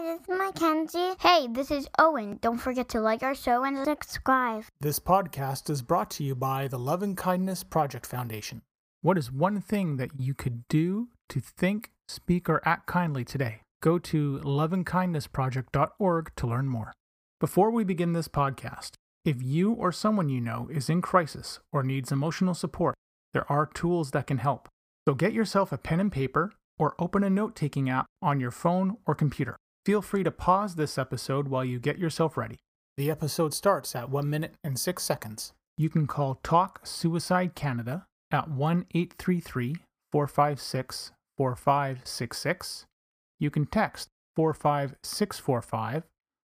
Hi, this is Mackenzie. Hey, this is Owen. Don't forget to like our show and subscribe. This podcast is brought to you by the Love and Kindness Project Foundation. What is one thing that you could do to think, speak, or act kindly today? Go to loveandkindnessproject.org to learn more. Before we begin this podcast, if you or someone you know is in crisis or needs emotional support, there are tools that can help. So get yourself a pen and paper or open a note taking app on your phone or computer. Feel free to pause this episode while you get yourself ready. The episode starts at 1 minute and 6 seconds. You can call Talk Suicide Canada at 1 833 456 4566. You can text 45645,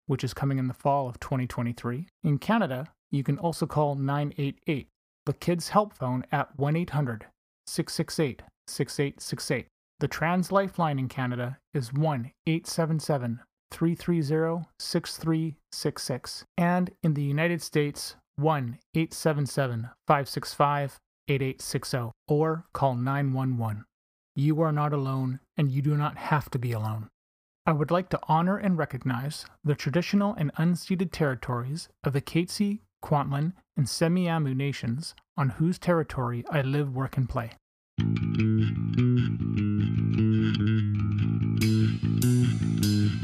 which is coming in the fall of 2023. In Canada, you can also call 988, the Kids Help Phone at 1 800 668 6868. The Trans Lifeline in Canada is 1 877 330 6366. And in the United States, 1 877 565 8860 or call 911. You are not alone and you do not have to be alone. I would like to honor and recognize the traditional and unceded territories of the Katzie, Kwantlen, and Semiahmoo nations on whose territory I live, work, and play.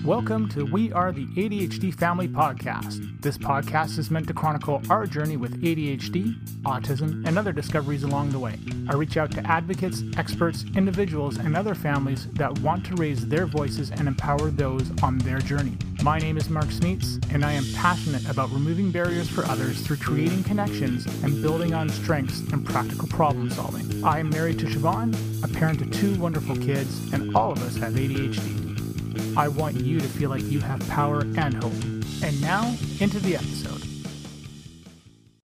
Welcome to We Are the ADHD Family Podcast. This podcast is meant to chronicle our journey with ADHD, autism, and other discoveries along the way. I reach out to advocates, experts, individuals, and other families that want to raise their voices and empower those on their journey. My name is Mark Smeets, and I am passionate about removing barriers for others through creating connections and building on strengths and practical problem solving. I am married to Siobhan, a parent to two wonderful kids, and all of us have ADHD. I want you to feel like you have power and hope. And now, into the episode.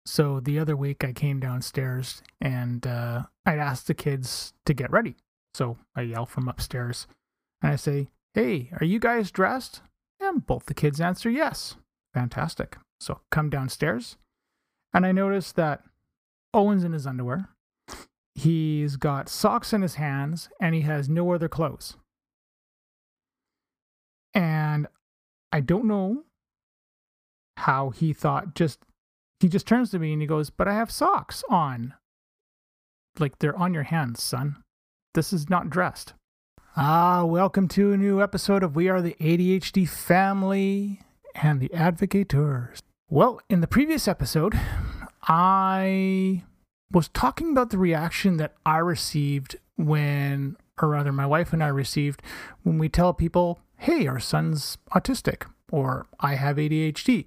So, the other week I came downstairs and uh, I'd asked the kids to get ready. So, I yell from upstairs and I say, Hey, are you guys dressed? And both the kids answer yes. Fantastic. So, come downstairs and I notice that Owen's in his underwear. He's got socks in his hands and he has no other clothes. And I don't know how he thought just he just turns to me and he goes, "But I have socks on." Like they're on your hands, son. This is not dressed. Ah, welcome to a new episode of We Are the ADHD Family and the Advocateurs. Well, in the previous episode, I was talking about the reaction that I received when, or rather, my wife and I received when we tell people hey, our son's autistic, or I have ADHD.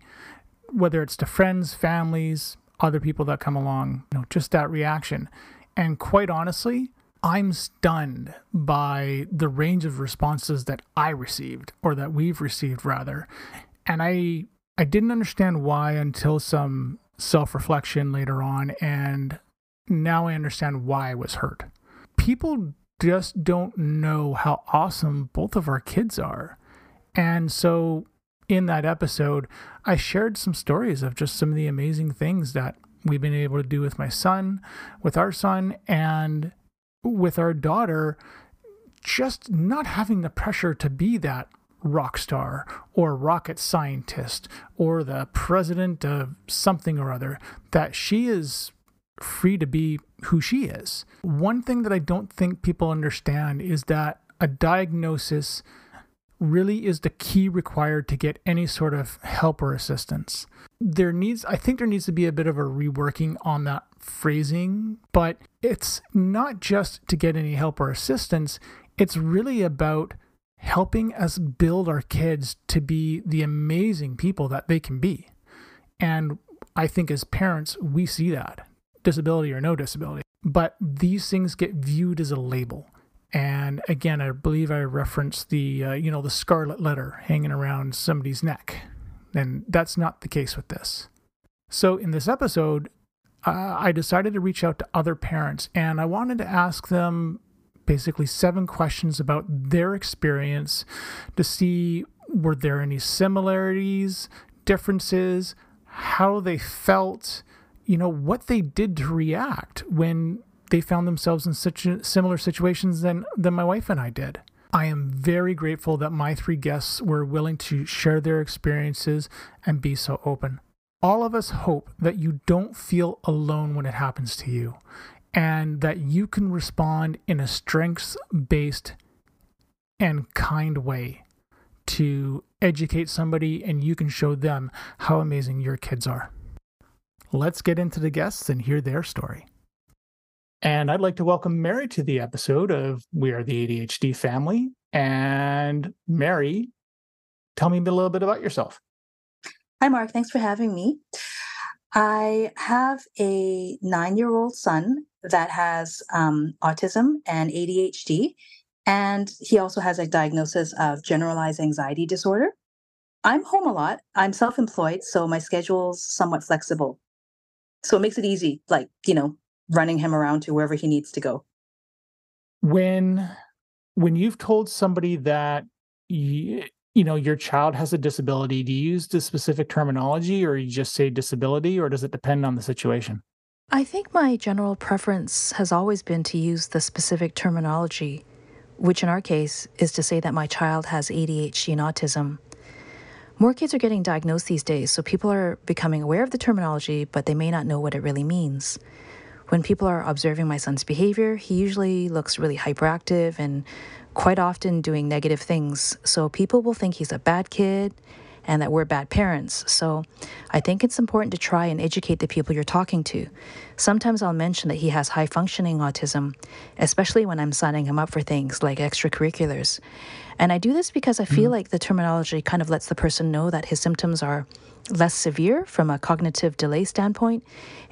Whether it's to friends, families, other people that come along, you know, just that reaction. And quite honestly, I'm stunned by the range of responses that I received, or that we've received rather. And I I didn't understand why until some self-reflection later on, and now I understand why I was hurt. People just don't know how awesome both of our kids are. And so in that episode, I shared some stories of just some of the amazing things that we've been able to do with my son, with our son, and with our daughter, just not having the pressure to be that rock star or rocket scientist or the president of something or other, that she is free to be who she is. One thing that I don't think people understand is that a diagnosis really is the key required to get any sort of help or assistance. There needs I think there needs to be a bit of a reworking on that phrasing, but it's not just to get any help or assistance, it's really about helping us build our kids to be the amazing people that they can be. And I think as parents, we see that disability or no disability. But these things get viewed as a label. And again, I believe I referenced the uh, you know the scarlet letter hanging around somebody's neck, and that's not the case with this. So in this episode, uh, I decided to reach out to other parents, and I wanted to ask them basically seven questions about their experience to see were there any similarities, differences, how they felt, you know, what they did to react when they found themselves in such similar situations than, than my wife and I did. I am very grateful that my three guests were willing to share their experiences and be so open. All of us hope that you don't feel alone when it happens to you and that you can respond in a strengths based and kind way to educate somebody and you can show them how amazing your kids are. Let's get into the guests and hear their story. And I'd like to welcome Mary to the episode of We Are the ADHD Family. And Mary, tell me a little bit about yourself. Hi, Mark. Thanks for having me. I have a nine year old son that has um, autism and ADHD, and he also has a diagnosis of generalized anxiety disorder. I'm home a lot. I'm self employed, so my schedule's somewhat flexible. So it makes it easy, like, you know, running him around to wherever he needs to go. When when you've told somebody that you, you know your child has a disability, do you use the specific terminology or you just say disability or does it depend on the situation? I think my general preference has always been to use the specific terminology, which in our case is to say that my child has ADHD and autism. More kids are getting diagnosed these days, so people are becoming aware of the terminology, but they may not know what it really means. When people are observing my son's behavior, he usually looks really hyperactive and quite often doing negative things. So people will think he's a bad kid and that we're bad parents. So I think it's important to try and educate the people you're talking to. Sometimes I'll mention that he has high functioning autism, especially when I'm signing him up for things like extracurriculars. And I do this because I feel mm-hmm. like the terminology kind of lets the person know that his symptoms are less severe from a cognitive delay standpoint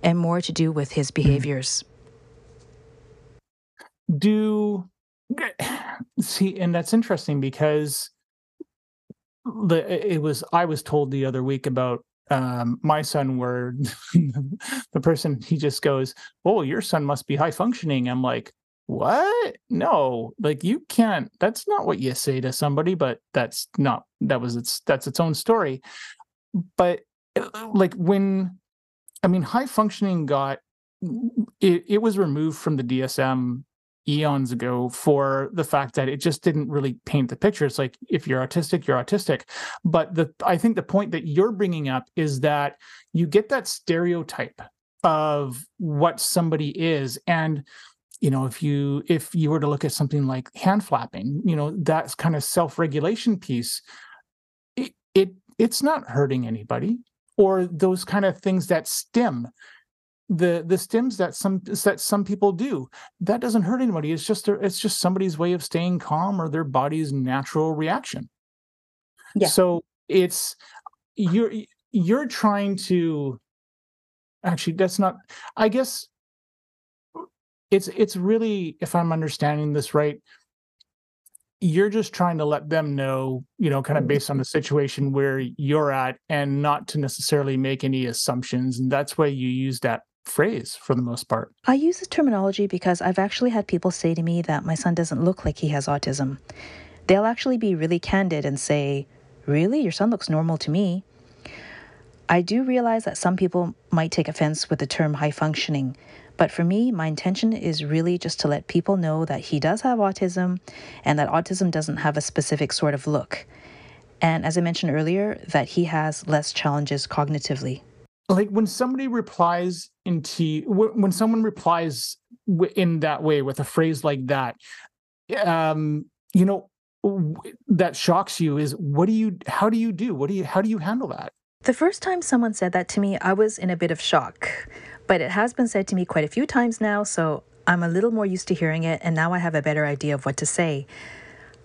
and more to do with his mm-hmm. behaviors. Do see, and that's interesting because the it was I was told the other week about um, my son where the person he just goes, "Oh, your son must be high functioning." I'm like, "What? No, like you can't. That's not what you say to somebody." But that's not that was its that's its own story. But uh, like when, I mean, high functioning got it, it was removed from the DSM eons ago for the fact that it just didn't really paint the picture. It's like if you're autistic, you're autistic. But the I think the point that you're bringing up is that you get that stereotype of what somebody is and you know if you if you were to look at something like hand flapping you know that's kind of self-regulation piece it, it it's not hurting anybody or those kind of things that stim the the stims that some that some people do that doesn't hurt anybody. It's just it's just somebody's way of staying calm or their body's natural reaction. Yeah. So it's you're you're trying to actually that's not i guess it's it's really if i'm understanding this right you're just trying to let them know you know kind of based on the situation where you're at and not to necessarily make any assumptions. And that's why you use that phrase for the most part. I use this terminology because I've actually had people say to me that my son doesn't look like he has autism. They'll actually be really candid and say, Really? Your son looks normal to me. I do realize that some people might take offense with the term high functioning, but for me, my intention is really just to let people know that he does have autism and that autism doesn't have a specific sort of look. And as I mentioned earlier, that he has less challenges cognitively like when somebody replies into when someone replies in that way with a phrase like that um you know that shocks you is what do you how do you do? What do you how do you handle that? The first time someone said that to me i was in a bit of shock but it has been said to me quite a few times now so i'm a little more used to hearing it and now i have a better idea of what to say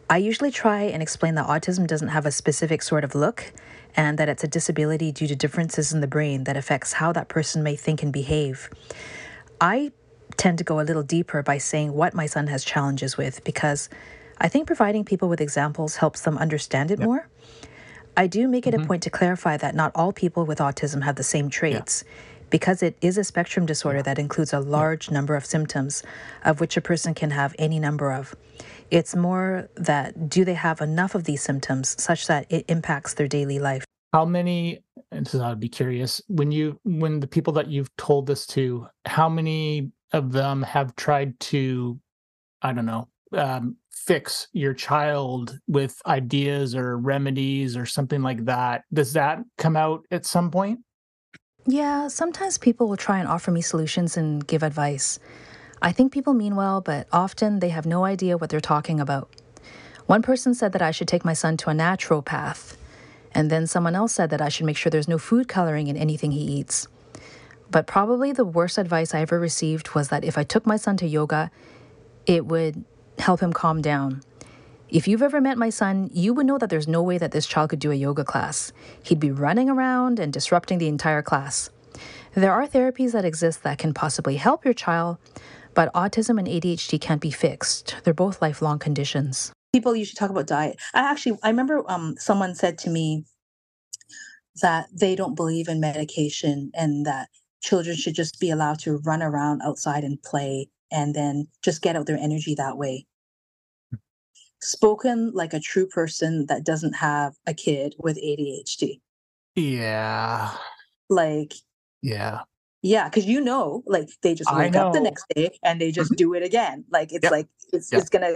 i usually try and explain that autism doesn't have a specific sort of look and that it's a disability due to differences in the brain that affects how that person may think and behave. I tend to go a little deeper by saying what my son has challenges with because I think providing people with examples helps them understand it yep. more. I do make it mm-hmm. a point to clarify that not all people with autism have the same traits. Yeah. Because it is a spectrum disorder that includes a large yeah. number of symptoms, of which a person can have any number of. It's more that do they have enough of these symptoms such that it impacts their daily life? How many, and so I'd be curious, when you, when the people that you've told this to, how many of them have tried to, I don't know, um, fix your child with ideas or remedies or something like that. Does that come out at some point? Yeah, sometimes people will try and offer me solutions and give advice. I think people mean well, but often they have no idea what they're talking about. One person said that I should take my son to a naturopath, and then someone else said that I should make sure there's no food coloring in anything he eats. But probably the worst advice I ever received was that if I took my son to yoga, it would help him calm down. If you've ever met my son, you would know that there's no way that this child could do a yoga class. He'd be running around and disrupting the entire class. There are therapies that exist that can possibly help your child, but autism and ADHD can't be fixed. They're both lifelong conditions. People usually talk about diet. I actually, I remember um, someone said to me that they don't believe in medication and that children should just be allowed to run around outside and play and then just get out their energy that way. Spoken like a true person that doesn't have a kid with ADHD. Yeah. Like, Yeah. Yeah, because you know, like they just wake up the next day and they just Mhm. do it again. Like it's Yep. like it's Yep. it's gonna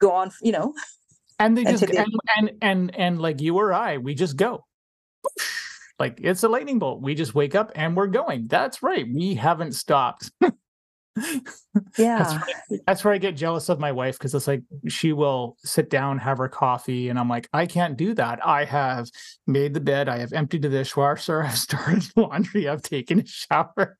go on, you know. And they just they- and, and and and like you or I, we just go. Like it's a lightning bolt. We just wake up and we're going. That's right. We haven't stopped. Yeah. That's where, that's where I get jealous of my wife because it's like she will sit down, have her coffee, and I'm like, I can't do that. I have made the bed, I have emptied the dishwasher, I've started laundry, I've taken a shower.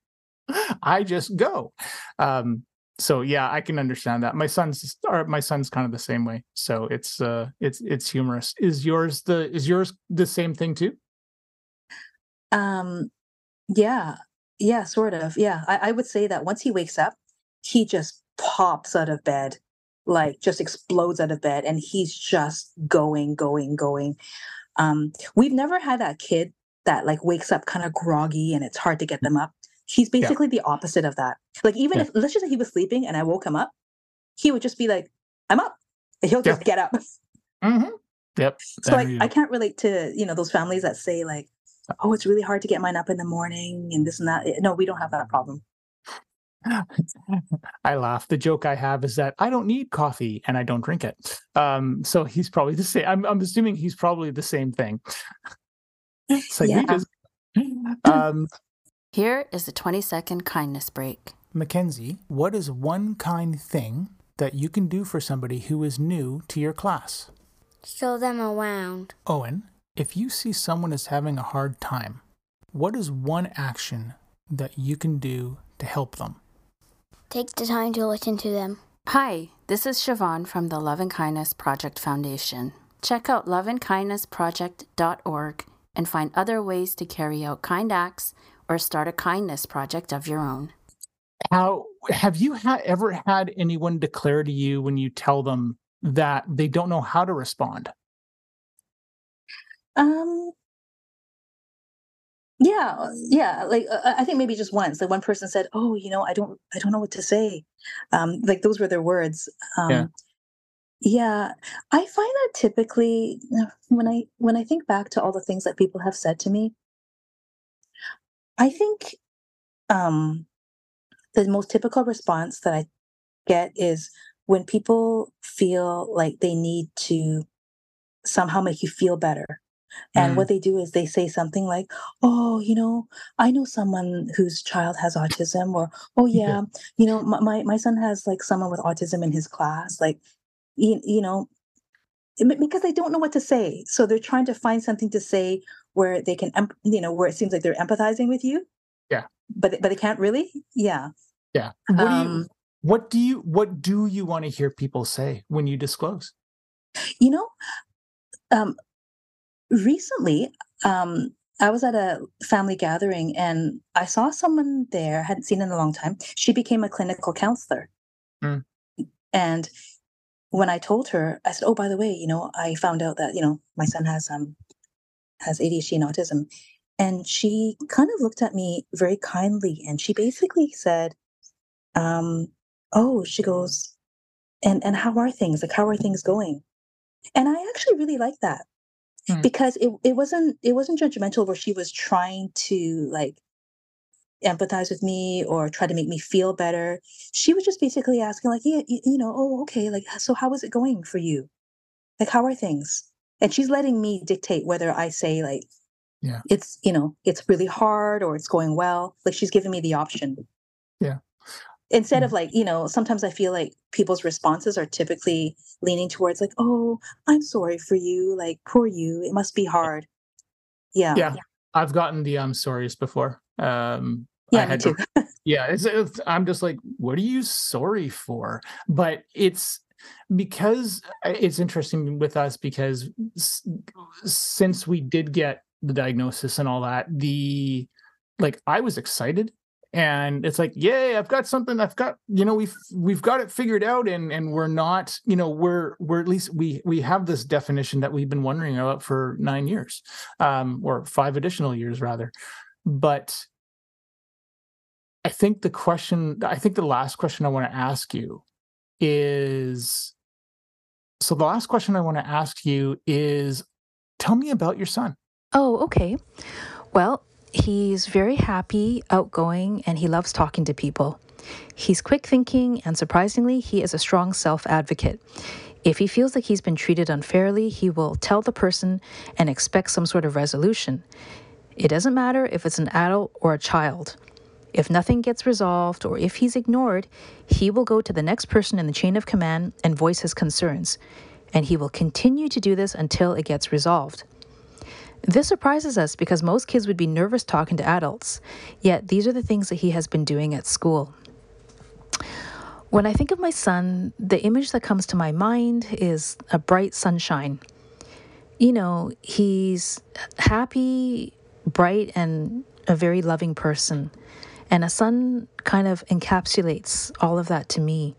I just go. Um, so yeah, I can understand that. My son's or my son's kind of the same way. So it's uh it's it's humorous. Is yours the is yours the same thing too? Um, yeah, yeah, sort of. Yeah, I, I would say that once he wakes up, he just pops out of bed, like just explodes out of bed, and he's just going, going, going. Um, we've never had that kid that like wakes up kind of groggy and it's hard to get them up. He's basically the opposite of that. Like even Yeah. if let's just say he was sleeping and I woke him up, he would just be like, "I'm up," and he'll Yeah. just get up. Mm-hmm. Yep. So like I can't relate to, you know, those families that say like, oh, it's really hard to get mine up in the morning and this and that. Eh, No, we don't have that problem. I laugh. The joke I have is that I don't need coffee and I don't drink it. Um, so he's probably the same. I'm, I'm assuming he's probably the same thing. It's like we Yeah. just. Um, Here is the 20 second kindness break. Mackenzie, what is one kind thing that you can do for somebody who is new to your class? Show them around. Owen, if you see someone is having a hard time, what is one action that you can do to help them? Take the time to listen to them. Hi, this is Siobhan from the Love and Kindness Project Foundation. Check out loveandkindnessproject.org and find other ways to carry out kind acts or start a kindness project of your own. How have you ha- ever had anyone declare to you when you tell them that they don't know how to respond? Um, yeah, yeah. Like uh, I think maybe just once, like one person said, "Oh, you know, I don't, I don't know what to say." Um, like those were their words. Um, Yeah. yeah, I find that typically when I when I think back to all the things that people have said to me, I think um, the most typical response that I get is when people feel like they need to somehow make you feel better. And Mm. what they do is they say something like, "Oh, you know, I know someone whose child has autism," or "Oh, Yeah. yeah, you know, my my, son has like someone with autism in his class." Like, you, you know, because they don't know what to say, so they're trying to find something to say where they can, you know, where it seems like they're empathizing with you. Yeah. but they- but they can't really. Yeah. Yeah. What do you Um, what do you what do you want to hear people say when you disclose? You know, um, recently, um, I was at a family gathering and I saw someone there, I hadn't seen in a long time. She became a clinical counselor. Mm. And when I told her, I said, Oh, by the way, you know, I found out that, you know, my son has um has ADHD and autism. And she kind of looked at me very kindly and she basically said, um, oh, she goes, and and how are things? Like how are things going? And I actually really like that Hmm. because it, it wasn't it wasn't judgmental where she was trying to like empathize with me or try to make me feel better. She was just basically asking, like, yeah, you, you know, oh, okay, like, so how is it going for you? Like, how are things? And she's letting me dictate whether I say, like, Yeah. it's, you know, it's really hard or it's going well. Like, she's giving me the option. Yeah. Instead Mm. of like, you know, sometimes I feel like people's responses are typically leaning towards, like, oh, I'm sorry for you. Like, poor you. It must be hard. Yeah. Yeah. I've gotten the um sorries before. Um I Yeah, me had to- yeah, it's, it's I'm just like, what are you sorry for? But it's because uh, it's interesting with us because since we did get the diagnosis and all that, the like I was excited and it's like, yay, I've got something, I've got, you know, we've we've got it figured out and and we're not, you know, we're we're at least we we have this definition that we've been wondering about for nine years, um, or five additional years rather. But I think the question, I think the last question I want to ask you is so the last question I want to ask you is tell me about your son. Oh, okay. Well, he's very happy, outgoing, and he loves talking to people. He's quick thinking, and surprisingly, he is a strong self advocate. If he feels like he's been treated unfairly, he will tell the person and expect some sort of resolution. It doesn't matter if it's an adult or a child. If nothing gets resolved or if he's ignored, he will go to the next person in the chain of command and voice his concerns. And he will continue to do this until it gets resolved. This surprises us because most kids would be nervous talking to adults, yet these are the things that he has been doing at school. When I think of my son, the image that comes to my mind is a bright sunshine. You know, he's happy, bright, and a very loving person. And a sun kind of encapsulates all of that to me.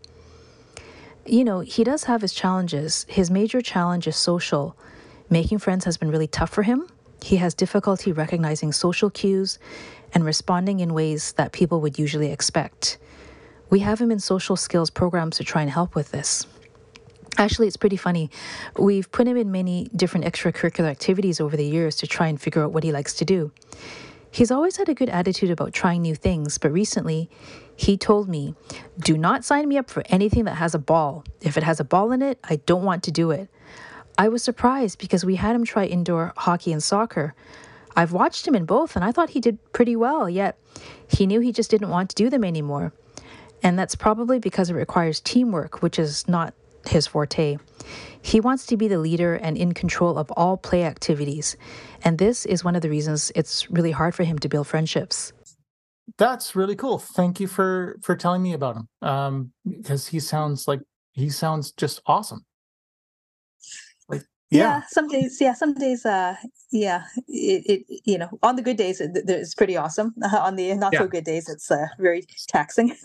You know, he does have his challenges. His major challenge is social. Making friends has been really tough for him. He has difficulty recognizing social cues and responding in ways that people would usually expect. We have him in social skills programs to try and help with this. Actually, it's pretty funny. We've put him in many different extracurricular activities over the years to try and figure out what he likes to do. He's always had a good attitude about trying new things, but recently he told me, Do not sign me up for anything that has a ball. If it has a ball in it, I don't want to do it. I was surprised because we had him try indoor hockey and soccer. I've watched him in both and I thought he did pretty well, yet he knew he just didn't want to do them anymore. And that's probably because it requires teamwork, which is not his forte. He wants to be the leader and in control of all play activities. And this is one of the reasons it's really hard for him to build friendships. That's really cool. Thank you for for telling me about him. Um because he sounds like he sounds just awesome. Yeah. yeah. some days yeah some days uh yeah it, it you know on the good days it, it's pretty awesome on the not Yeah. so good days it's uh, very taxing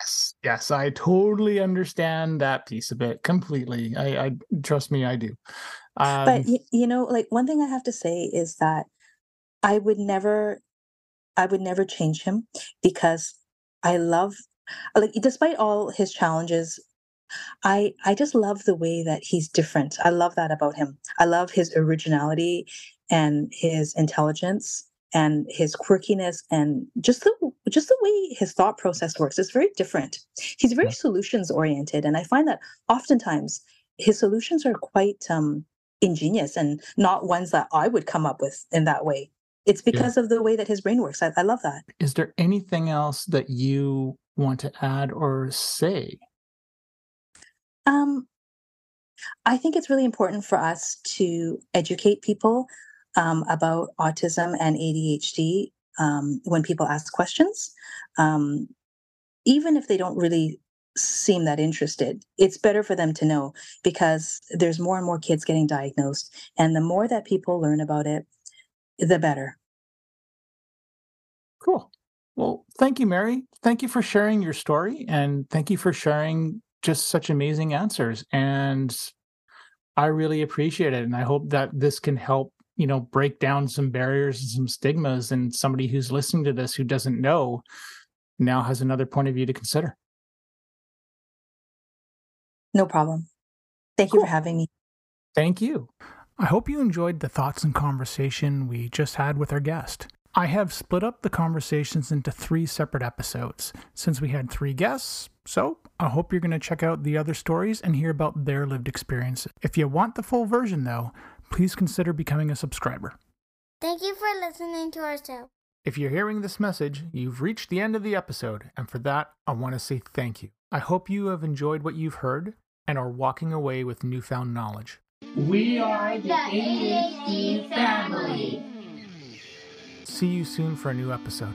Yes, yes, I totally understand that piece of it completely. I, I trust me, I do. Um, but you know like one thing i have to say is that i would never i would never change him because i love like despite all his challenges i i just love the way that he's different i love that about him i love his originality and his intelligence and his quirkiness and just the just the way his thought process works is very different he's very Yeah. solutions oriented and i find that oftentimes his solutions are quite um ingenious and not ones that I would come up with in that way. It's because of the way that his brain works. I, I love that. is there anything else that you want to add or say? Um, I think it's really important for us to educate people um, about autism and ADHD um, when people ask questions. Um, even if they don't really seem that interested, it's better for them to know because there's more and more kids getting diagnosed. And the more that people learn about it, the better. Cool. Well, thank you, Mary. Thank you for sharing your story and thank you for sharing just such amazing answers. And I really appreciate it. And I hope that this can help, you know, break down some barriers and some stigmas. And somebody who's listening to this who doesn't know now has another point of view to consider. No problem. Thank you for having me. Thank you. I hope you enjoyed the thoughts and conversation we just had with our guest. I have split up the conversations into three separate episodes since we had three guests. So I hope you're going to check out the other stories and hear about their lived experiences. If you want the full version, though, please consider becoming a subscriber. Thank you for listening to our show. If you're hearing this message, you've reached the end of the episode, and for that, I want to say thank you. I hope you have enjoyed what you've heard and are walking away with newfound knowledge. We are the ADHD family. See you soon for a new episode.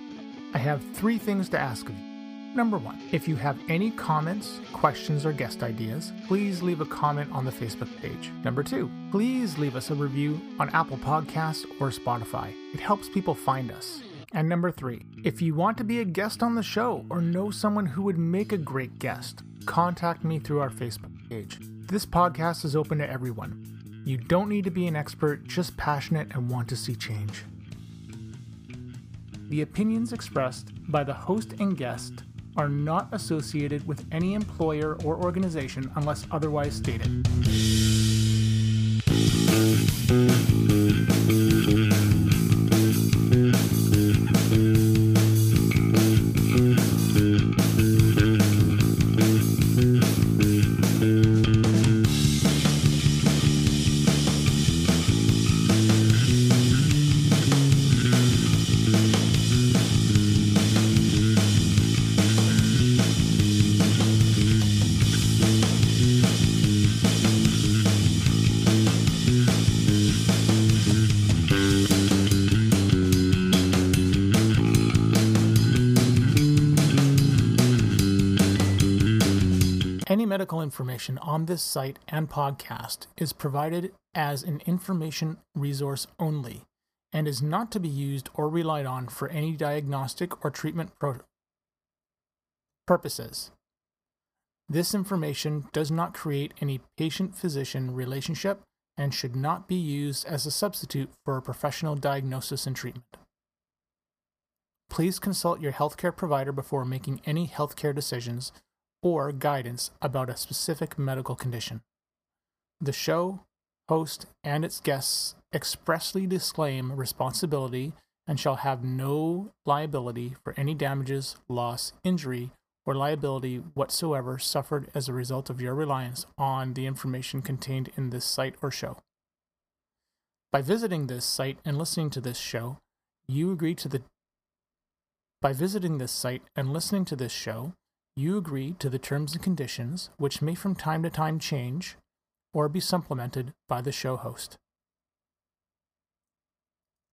I have three things to ask of you. Number one, if you have any comments, questions, or guest ideas, please leave a comment on the Facebook page. Number two, please leave us a review on Apple Podcasts or Spotify. It helps people find us. And number three, if you want to be a guest on the show or know someone who would make a great guest, contact me through our Facebook page. This podcast is open to everyone. You don't need to be an expert, just passionate and want to see change. The opinions expressed by the host and guest are not associated with any employer or organization unless otherwise stated. Any medical information on this site and podcast is provided as an information resource only and is not to be used or relied on for any diagnostic or treatment pro- purposes. This information does not create any patient physician relationship and should not be used as a substitute for a professional diagnosis and treatment. Please consult your healthcare provider before making any healthcare decisions or guidance about a specific medical condition. The show, host, and its guests expressly disclaim responsibility and shall have no liability for any damages, loss, injury, or liability whatsoever suffered as a result of your reliance on the information contained in this site or show. By visiting this site and listening to this show, you agree to the by visiting this site and listening to this show, you agree to the terms and conditions, which may from time to time change or be supplemented by the show host.